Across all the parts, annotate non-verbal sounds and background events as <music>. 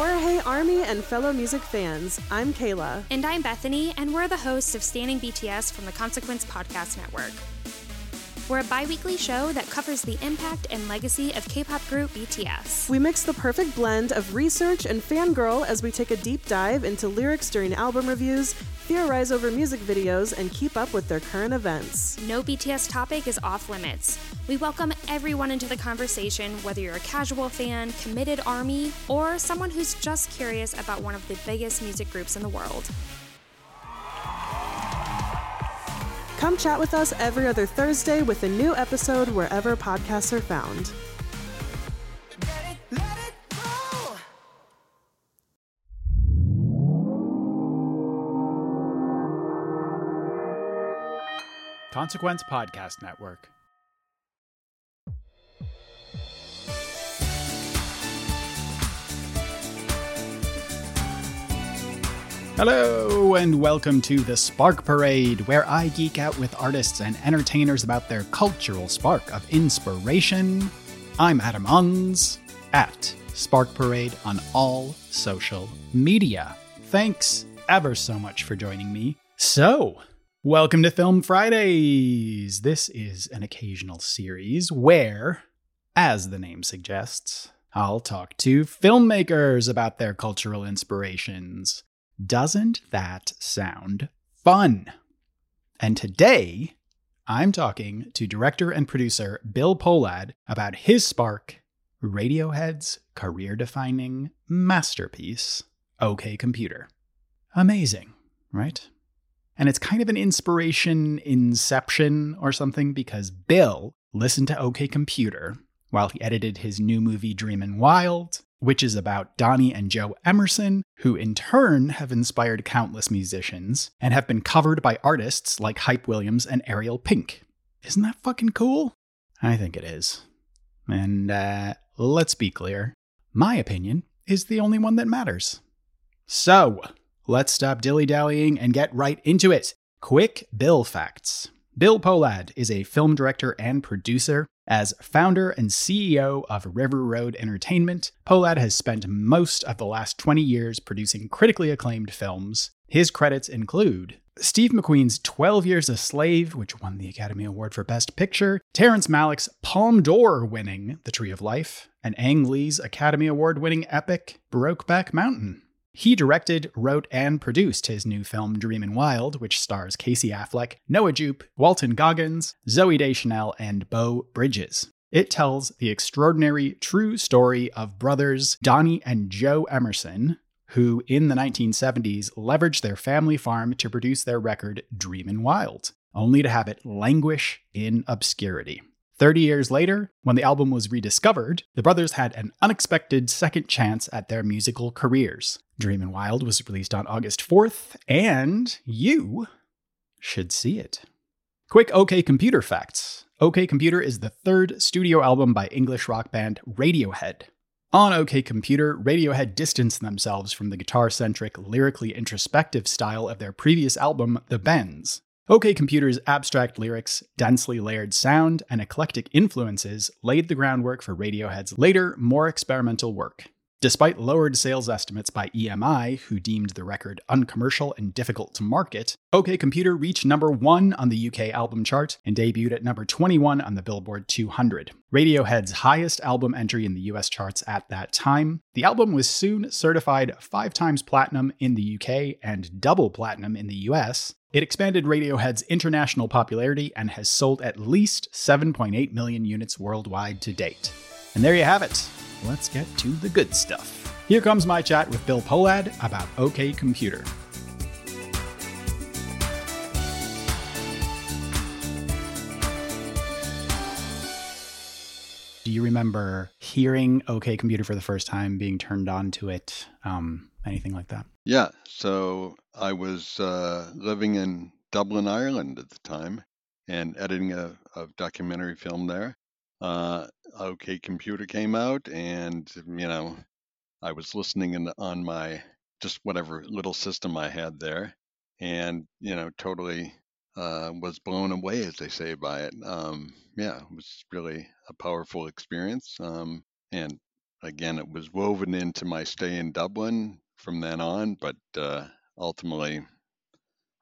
For Hey Army and fellow music fans, I'm Kayla. And I'm Bethany, and we're the hosts of Standing BTS from the Consequence Podcast Network. We're a bi weekly show that covers the impact and legacy of K pop group BTS. We mix the perfect blend of research and fangirl as we take a deep dive into lyrics during album reviews, theorize over music videos, and keep up with their current events. No BTS topic is off limits. We welcome everyone into the conversation, whether you're a casual fan, committed army, or someone who's just curious about one of the biggest music groups in the world. Come chat with us every other Thursday with a new episode wherever podcasts are found. Consequence Podcast Network. Hello, and welcome to the Spark Parade, where I geek out with artists and entertainers about their cultural spark of inspiration. I'm Adam Unz at Spark Parade on all social media. Thanks ever so much for joining me. So, welcome to Film Fridays. This is an occasional series where, as the name suggests, I'll talk to filmmakers about their cultural inspirations. Doesn't that sound fun? And today, I'm talking to director and producer Bill Pohlad about his spark, Radiohead's career defining masterpiece, OK Computer. Amazing, right? And it's kind of an inspiration inception or something because Bill listened to OK Computer while he edited his new movie Dreamin' Wild, which is about Donnie and Joe Emerson, who in turn have inspired countless musicians and have been covered by artists like Hype Williams and Ariel Pink. Isn't that fucking cool? I think it is. And uh, let's be clear my opinion is the only one that matters. So, let's stop dilly dallying and get right into it. Quick Bill facts. Bill Pohlad is a film director and producer. As founder and CEO of River Road Entertainment, Pohlad has spent most of the last 20 years producing critically acclaimed films. His credits include Steve McQueen's 12 Years a Slave, which won the Academy Award for Best Picture, Terrence Malick's Palme d'Or winning The Tree of Life, and Ang Lee's Academy Award winning epic Brokeback Mountain. He directed, wrote, and produced his new film Dreamin' Wild, which stars Casey Affleck, Noah Jupe, Walton Goggins, Zooey Deschanel, and Beau Bridges. It tells the extraordinary true story of brothers Donnie and Joe Emerson, who in the 1970s leveraged their family farm to produce their record Dreamin' Wild, only to have it languish in obscurity. 30 years later, when the album was rediscovered, the brothers had an unexpected second chance at their musical careers. Dreamin' Wild was released on August 4th, and you should see it. Quick OK Computer facts OK Computer is the third studio album by English rock band Radiohead. On OK Computer, Radiohead distanced themselves from the guitar centric, lyrically introspective style of their previous album, The Bends. OK Computer's abstract lyrics, densely layered sound, and eclectic influences laid the groundwork for Radiohead's later, more experimental work. Despite lowered sales estimates by EMI, who deemed the record uncommercial and difficult to market, OK Computer reached number 1 on the UK album chart and debuted at number 21 on the Billboard 200. Radiohead's highest album entry in the US charts at that time, the album was soon certified 5 times platinum in the UK and double platinum in the US. It expanded Radiohead's international popularity and has sold at least 7.8 million units worldwide to date. And there you have it let's get to the good stuff. Here comes my chat with Bill Pohlad about OK Computer. Do you remember hearing OK Computer for the first time, being turned on to it, um, anything like that? Yeah. So I was uh, living in Dublin, Ireland at the time, and editing a, a documentary film there. Uh, OK Computer came out, and you know, I was listening in, on my just whatever little system I had there, and you know, totally uh, was blown away, as they say, by it. Um, yeah, it was really a powerful experience. Um, and again, it was woven into my stay in Dublin from then on, but uh, ultimately,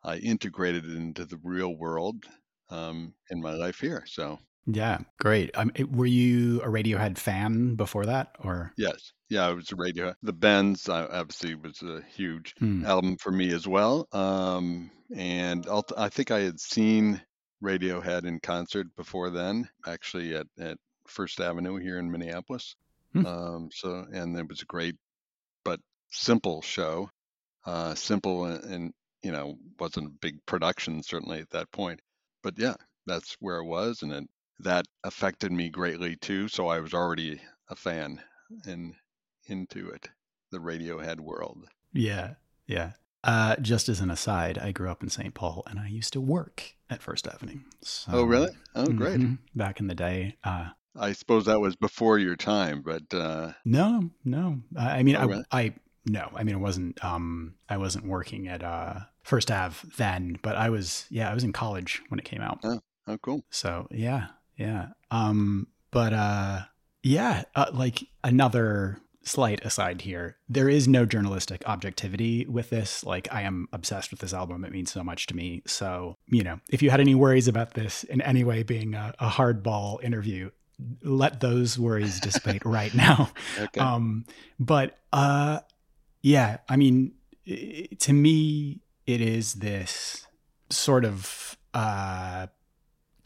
I integrated it into the real world um, in my life here. So yeah, great. Um, it, were you a Radiohead fan before that, or? Yes, yeah, it was a Radiohead. The Bends uh, obviously was a huge hmm. album for me as well. Um, and I think I had seen Radiohead in concert before then, actually at, at First Avenue here in Minneapolis. Hmm. Um, so, and it was a great but simple show. Uh, simple and, and you know wasn't a big production certainly at that point, but yeah, that's where it was, and it that affected me greatly too. So I was already a fan and into it, the Radiohead world. Yeah, yeah. Uh, just as an aside, I grew up in St. Paul and I used to work at First Avenue. So, oh, really? Oh, great. Mm-hmm, back in the day. Uh, I suppose that was before your time, but uh... no, no. I, I mean, oh, I, really? I, no, I mean, it wasn't. Um, I wasn't working at uh, First Ave then, but I was. Yeah, I was in college when it came out. Oh, oh cool. So yeah, yeah. Um, but uh, yeah, uh, like another slight aside here, there is no journalistic objectivity with this. Like, I am obsessed with this album. It means so much to me. So, you know, if you had any worries about this in any way being a, a hardball interview, let those worries dissipate <laughs> right now. Okay. Um, but uh, yeah, I mean, to me, it is this sort of uh,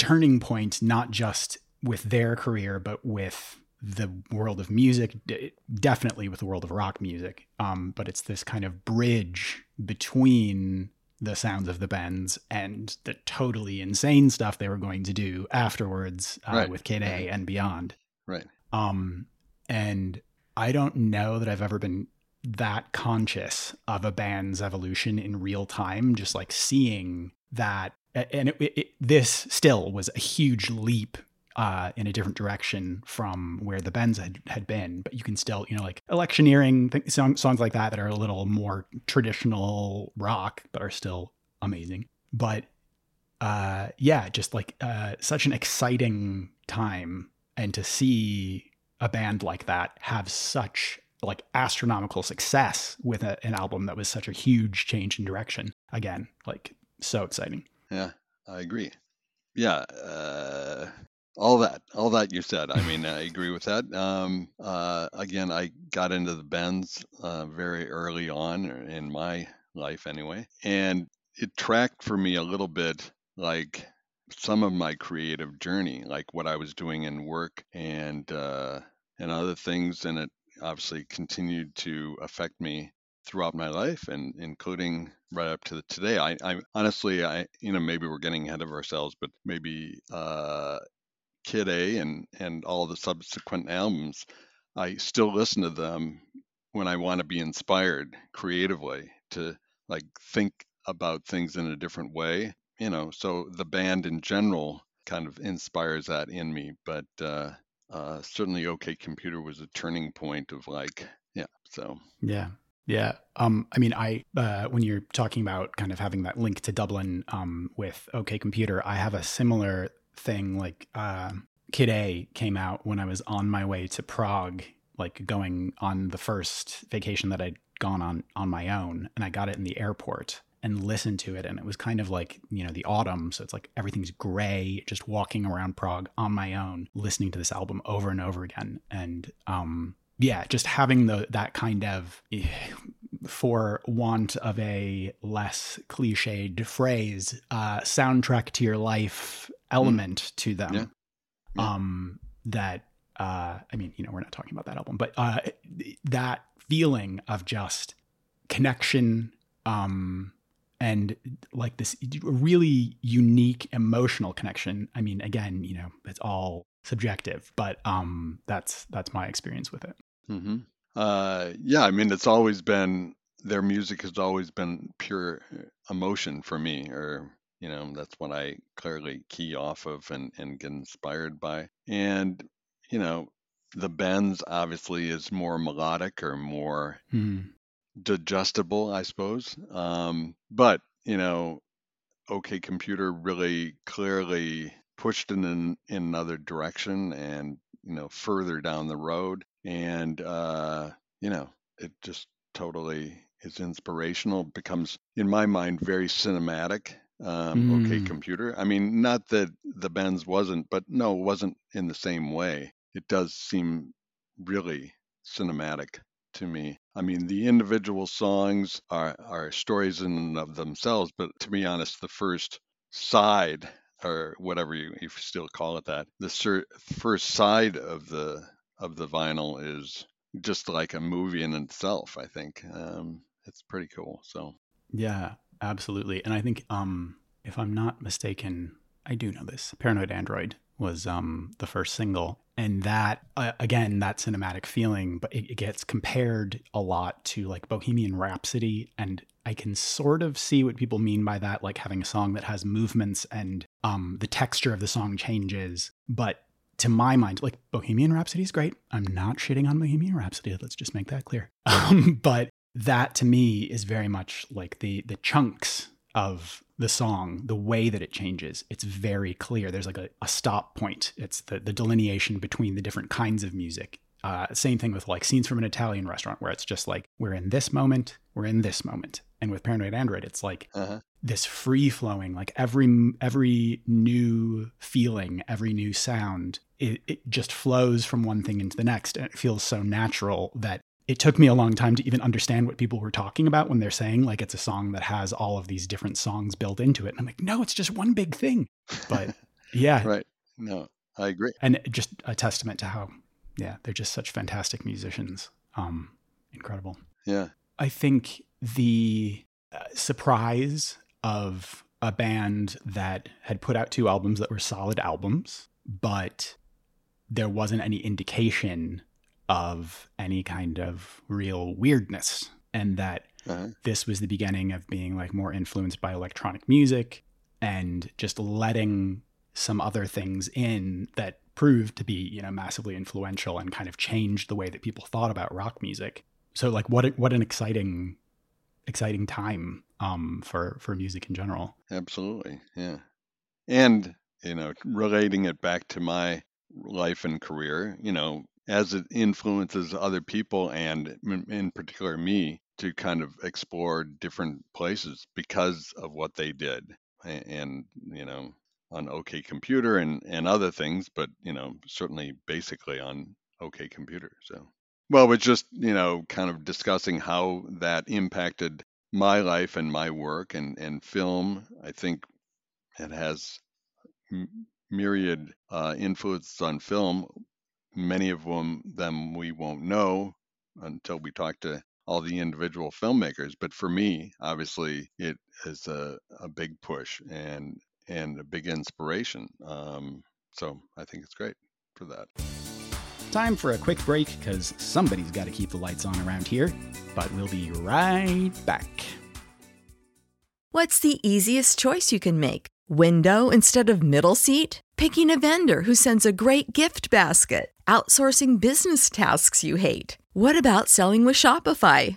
turning point, not just with their career, but with the world of music, definitely with the world of rock music. Um, but it's this kind of bridge between the sounds of the Bends and the totally insane stuff they were going to do afterwards uh, right. with Kid A and beyond. Right. Um, and I don't know that I've ever been that conscious of a band's evolution in real time, just like seeing that and it, it, this still was a huge leap uh, in a different direction from where the Bends had, had been. But you can still, you know, like electioneering th- song, songs like that that are a little more traditional rock, but are still amazing. But uh, yeah, just like uh, such an exciting time, and to see a band like that have such like astronomical success with a, an album that was such a huge change in direction. Again, like so exciting. Yeah, I agree. Yeah, uh, all that, all that you said. I mean, I agree with that. Um, uh, again, I got into the Bends uh, very early on in my life, anyway, and it tracked for me a little bit, like some of my creative journey, like what I was doing in work and uh, and other things, and it obviously continued to affect me throughout my life and including right up to today. I, I honestly i you know maybe we're getting ahead of ourselves but maybe uh kid a and and all the subsequent albums i still listen to them when i want to be inspired creatively to like think about things in a different way you know so the band in general kind of inspires that in me but uh, uh certainly ok computer was a turning point of like yeah so. Yeah yeah. Um, I mean, I uh, when you're talking about kind of having that link to Dublin um, with OK Computer, I have a similar thing. Like uh, Kid A came out when I was on my way to Prague, like going on the first vacation that I'd gone on on my own, and I got it in the airport and listened to it, and it was kind of like you know the autumn, so it's like everything's gray, just walking around Prague on my own, listening to this album over and over again, and um, yeah, just having the that kind of for want of a less cliched phrase, uh, soundtrack to your life element mm. to them. Yeah. Yeah. Um, that uh, I mean, you know, we're not talking about that album, but uh, that feeling of just connection, um, and like this really unique emotional connection. I mean, again, you know, it's all subjective, but um, that's that's my experience with it. Hmm Uh, yeah, I mean, it's always been their music has always been pure emotion for me, or you know, that's what I clearly key off of and and get inspired by. And you know, the bends obviously is more melodic or more Hmm. digestible, I suppose. Um, but you know, OK Computer really clearly pushed in in another direction and you know further down the road, and uh, you know, it just totally is inspirational. Becomes in my mind very cinematic. Um, Mm. Computer. I mean, not that the Bends wasn't, but no, it wasn't in the same way. It does seem really cinematic to me. I mean, the individual songs are are stories in and of themselves, but to be honest, the first side or whatever you, you still call it that, the cer- first side of the of the vinyl is just like a movie in itself. I think um, it's pretty cool. So Yeah, absolutely. And I think, um, if I'm not mistaken, I do know this. Paranoid Android was um, the first single, and that uh, again, that cinematic feeling, but it, it gets compared a lot to like Bohemian Rhapsody, and I can sort of see what people mean by that, like having a song that has movements and um, the texture of the song changes, but. To my mind, like Bohemian Rhapsody is great. I'm not shitting on Bohemian Rhapsody. Let's just make that clear. <laughs> Um, but that to me is very much like the the chunks of the song the way that it changes it's very clear there's like a, a stop point it's the, the delineation between the different kinds of music uh, same thing with like scenes from an italian restaurant where it's just like we're in this moment we're in this moment and with paranoid android it's like uh-huh. This free flowing like every every new feeling every new sound it, it just flows from one thing into the next and it feels so natural that it took me a long time to even understand what people were talking about when they're saying like it's a song that has all of these different songs built into it and i'm like no it's just one big thing but <laughs> yeah right. No, I agree. and just a testament to how yeah they're just such fantastic musicians um incredible Yeah. I think the uh, surprise of a band that had put out two albums that were solid albums, but there wasn't any indication of any kind of real weirdness, and that Uh-huh. this was the beginning of being like more influenced by electronic music and just letting some other things in that proved to be you know massively influential and kind of changed the way that people thought about rock music so like what what an exciting exciting time um for for music in general Absolutely. Yeah. And, you know, relating it back to my life and career, you know, as it influences other people and in particular me to kind of explore different places because of what they did. And, you know, on OK Computer and, and other things, but, you know, certainly basically on OK Computer. So, well, it's just, you know, kind of discussing how that impacted my life and my work and, and film. I think it has myriad uh, influences on film. Many of them, them we won't know until we talk to all the individual filmmakers. But for me, obviously, it is a, a big push and and a big inspiration. Um, so I think it's great for that. Time for a quick break because somebody's got to keep the lights on around here but we'll be right back What's the easiest choice you can make? Window instead of middle seat? Picking a vendor who sends a great gift basket? Outsourcing business tasks you hate? What about selling with Shopify?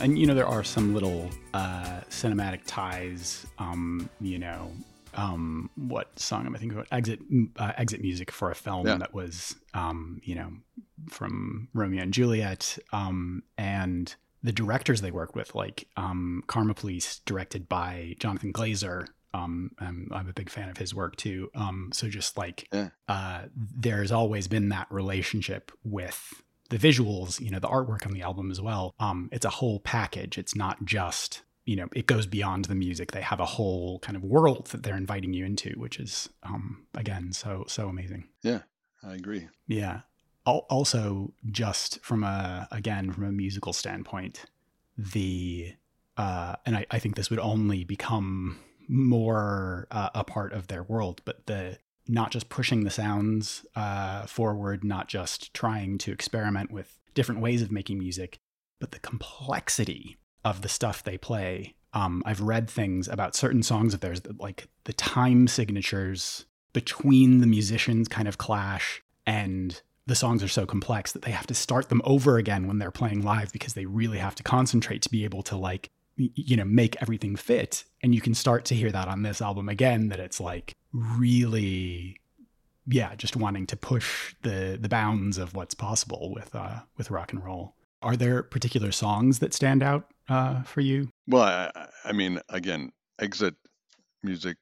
And you know there are some little uh, cinematic ties. Um, you know, um, what song am I thinking about? Exit uh, exit music for a film Yeah. that was um, you know from Romeo and Juliet, um, and the directors they worked with, like um, Karma Police, directed by Jonathan Glazer. Um, and I'm a big fan of his work too. Um, so just like Yeah. uh, there's always been that relationship with the visuals, you know, the artwork on the album as well. Um, it's a whole package. It's not just, you know, it goes beyond the music. They have a whole kind of world that they're inviting you into, which is, um, again, so so amazing. Yeah, I agree. Yeah. Also, just from a again from a musical standpoint, the uh, and I, I think this would only become more uh, a part of their world, but the not just pushing the sounds uh, forward, not just trying to experiment with different ways of making music, but the complexity of the stuff they play. Um, I've read things about certain songs of theirs that like the time signatures between the musicians kind of clash and the songs are so complex that they have to start them over again when they're playing live because they really have to concentrate to be able to like you know make everything fit and you can start to hear that on this album again that it's like really yeah just wanting to push the the bounds of what's possible with uh with rock and roll are there particular songs that stand out uh for you Well, I, I- mean, again, exit music,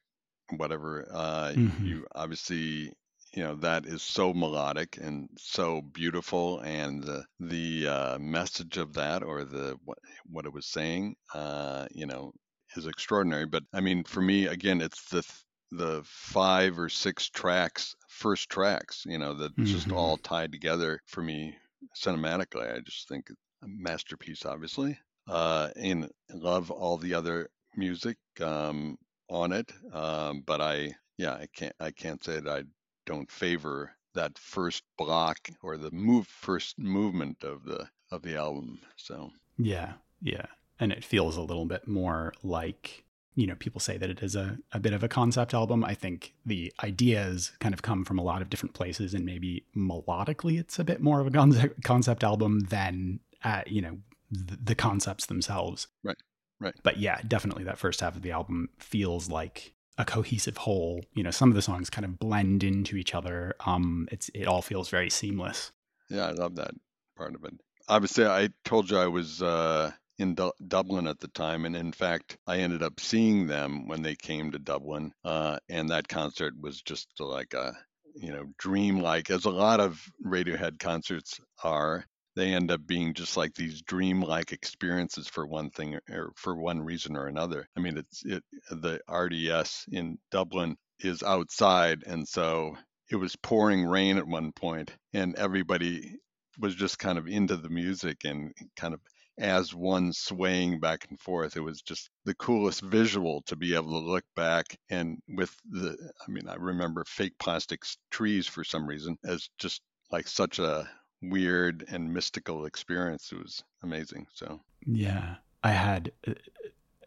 whatever. Uh, Mhm. You obviously, you know, that is so melodic and so beautiful, and the the uh, message of that, or the what what it was saying, uh, you know, is extraordinary. But I mean, for me, again, it's the the five or six tracks, first tracks, you know, that just Mhm. all tied together for me cinematically. I just think it's a masterpiece, obviously uh, and love all the other music um, on it. Um, but I, yeah, I can't, I can't say that I don't favor that first block or the move, first movement of the of the album. So Yeah, yeah. And it feels a little bit more like, you know, people say that it is a, a bit of a concept album. I think the ideas kind of come from a lot of different places, and maybe melodically it's a bit more of a concept, concept album than, uh, you know, the, the concepts themselves. Right, right. But yeah, definitely that first half of the album feels like a cohesive whole. You know, some of the songs kind of blend into each other. Um, it's it all feels very seamless. yeah, I love that part of it. Obviously, I told you I was uh, in Du- Dublin at the time, and in fact, I ended up seeing them when they came to Dublin, uh, and that concert was just like a you know dreamlike, as a lot of Radiohead concerts are. They end up being just like these dreamlike experiences for one thing or for one reason or another. I mean, it's it the RDS in Dublin is outside, and so it was pouring rain at one point, and everybody was just kind of into the music and kind of as one swaying back and forth. It was just the coolest visual to be able to look back and with the, I mean, I remember fake plastic trees for some reason as just like such a weird and mystical experience. It was amazing. So, Yeah, I had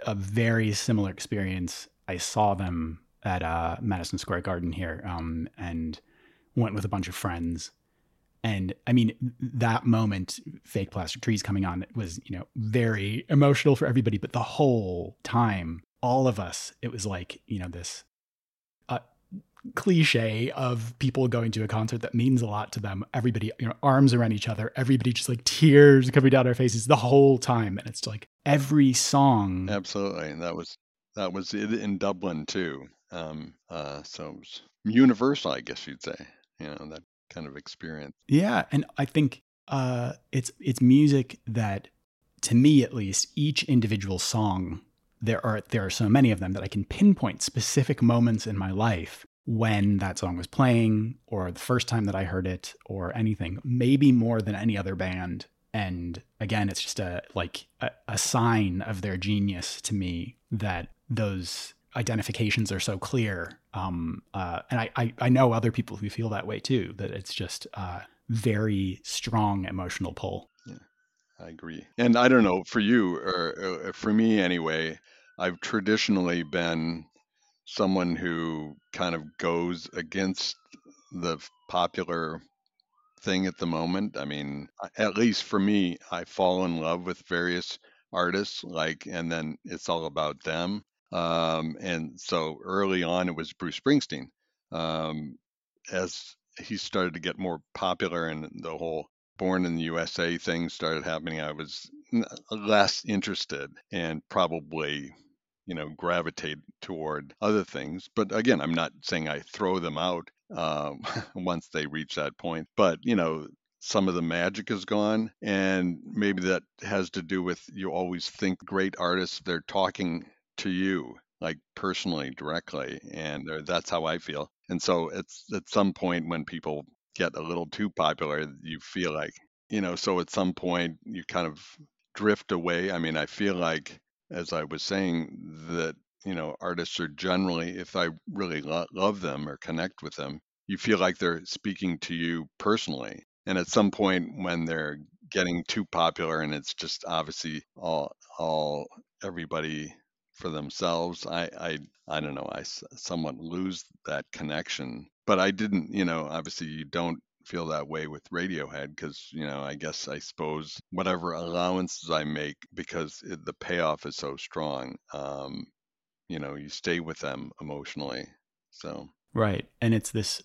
a- very similar experience. I saw them at uh, Madison Square Garden here, um, and went with a bunch of friends. And I mean, that moment, fake plastic trees coming on, was you know very emotional for everybody. But the whole time, all of us, it was like you know this cliche of people going to a concert that means a lot to them. Everybody, you know, arms around each other. Everybody just like tears coming down our faces the whole time, and it's like every song. absolutely. And that was, that was it in Dublin too. Um, uh, so it was universal, I guess you'd say, you know, that kind of experience. Yeah, and I think uh, it's it's music that, to me at least, each individual song there are there are so many of them that I can pinpoint specific moments in my life when that song was playing or the first time that I heard it or anything, maybe more than any other band. And again, it's just a like a, a sign of their genius to me that those identifications are so clear. Um, uh, and I, I, I know other people who feel that way too, that it's just a very strong emotional pull. Yeah, I agree. And I don't know for you or, or for me anyway, I've traditionally been someone who kind of goes against the popular thing at the moment. I mean, at least for me, I fall in love with various artists, like, and then it's all about them. Um, and so early on, it was Bruce Springsteen. Um, as he started to get more popular and the whole born in the USA thing started happening, I was less interested and probably, you know, gravitate toward other things. But again, I'm not saying I throw them out um, <laughs> once they reach that point. But, you know, some of the magic is gone. And maybe that has to do with you always think great artists, they're talking to you like personally directly and that's how i feel and so it's at some point when people get a little too popular you feel like you know so at some point you kind of drift away i mean i feel like as i was saying that you know artists are generally if i really lo- love them or connect with them you feel like they're speaking to you personally and at some point when they're getting too popular and it's just obviously all all everybody for themselves. I, I, I don't know. I somewhat lose that connection, but I didn't. You know, obviously, you don't feel that way with Radiohead because you know I guess I suppose whatever allowances I make because it, the payoff is so strong, um, you know, you stay with them emotionally. So right, and it's this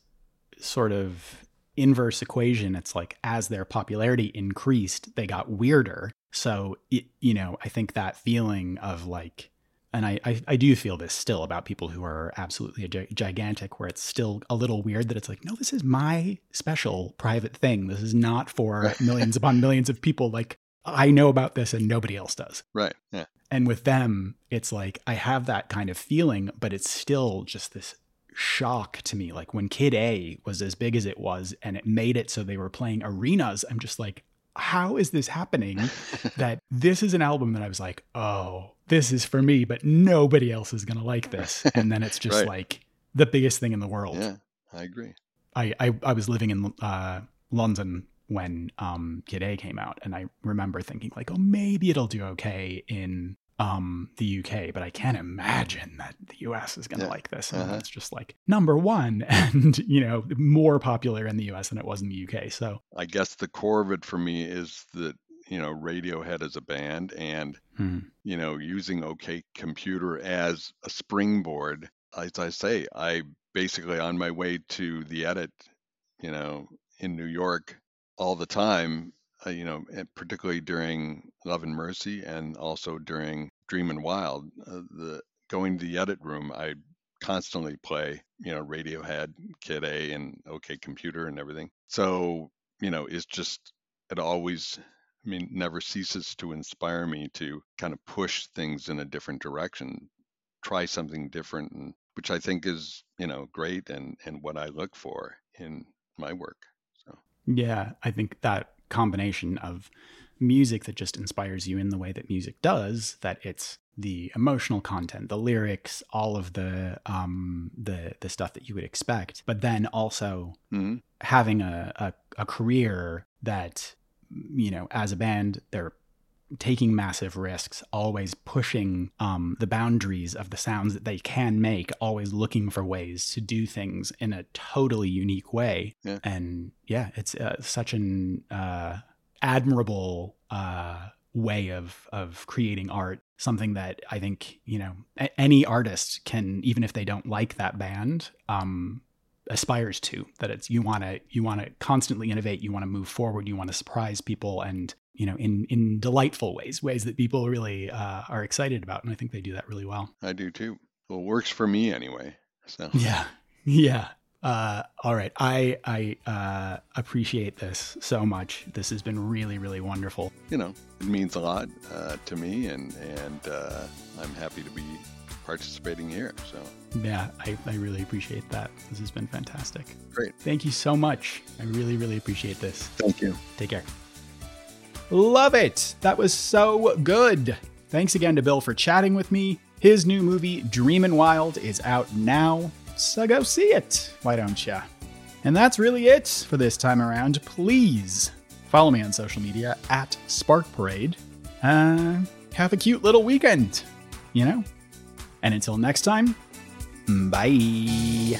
sort of inverse equation. It's like as their popularity increased, they got weirder. So it, you know, I think that feeling of like and I, I, I do feel this still about people who are absolutely gigantic, where it's still a little weird that it's like, no, this is my special private thing. This is not for <laughs> millions upon millions of people. Like I know about this and nobody else does. Right. Yeah. And with them, it's like I have that kind of feeling, but it's still just this shock to me. Like when Kid A was as big as it was and it made it so they were playing arenas, I'm just like, how is this happening? <laughs> that this is an album that I was like, oh, this is for me, but nobody else is going to like <laughs> this. And then it's just right. like the biggest thing in the world. Yeah, I agree. I, I, I was living in uh, London when um, Kid A came out, and I remember thinking like, oh, maybe it'll do okay in um, the UK, but I can't imagine that the US is going to yeah. like this. And uh-huh. it's just like number one, <laughs> and you know, more popular in the US than it was in the UK. So I guess the core of it for me is that you know Radiohead as a band and hmm. you know using OK Computer as a springboard. As I say, I basically on my way to the edit, you know, in New York all the time. Uh, you know, particularly during Love and Mercy and also during Dreamin' Wild, uh, the going to the edit room, I constantly play, you know, Radiohead, Kid A, and OK Computer and everything. So, you know, it's just it always I mean, never ceases to inspire me to kind of push things in a different direction, try something different, and, which I think is, you know, great and, and what I look for in my work. So, yeah, I think that combination of music that just inspires you in the way that music does, that it's the emotional content, the lyrics, all of the um, the the stuff that you would expect, but then also mm-hmm. having a, a, a career that you know, as a band, they're taking massive risks, always pushing um, the boundaries of the sounds that they can make, always looking for ways to do things in a totally unique way. Yeah. And yeah, it's uh, such an uh, admirable uh, way of of creating art. Something that I think you know a- any artist can, even if they don't like that band, um, aspires to that it's you want to you want to constantly innovate you want to move forward you want to surprise people and you know in in delightful ways ways that people really uh, are excited about and i think they do that really well. I do too. Well it works for me anyway so. <laughs> Yeah. Yeah. Uh, all right. I i uh, appreciate this so much. This has been really really wonderful. You know it means a lot uh, to me and and uh, i'm happy to be participating here. So Yeah, I, I really appreciate that. This has been fantastic. great. Thank you so much. I really, really appreciate this. Thank you. Take care. Love it. That was so good. Thanks again to Bill for chatting with me. His new movie, Dreamin' Wild, is out now, so go see it. Why don't ya? And that's really it for this time around. Please follow me on social media at Spark Parade. Uh, have a cute little weekend, you know? And until next time, bye.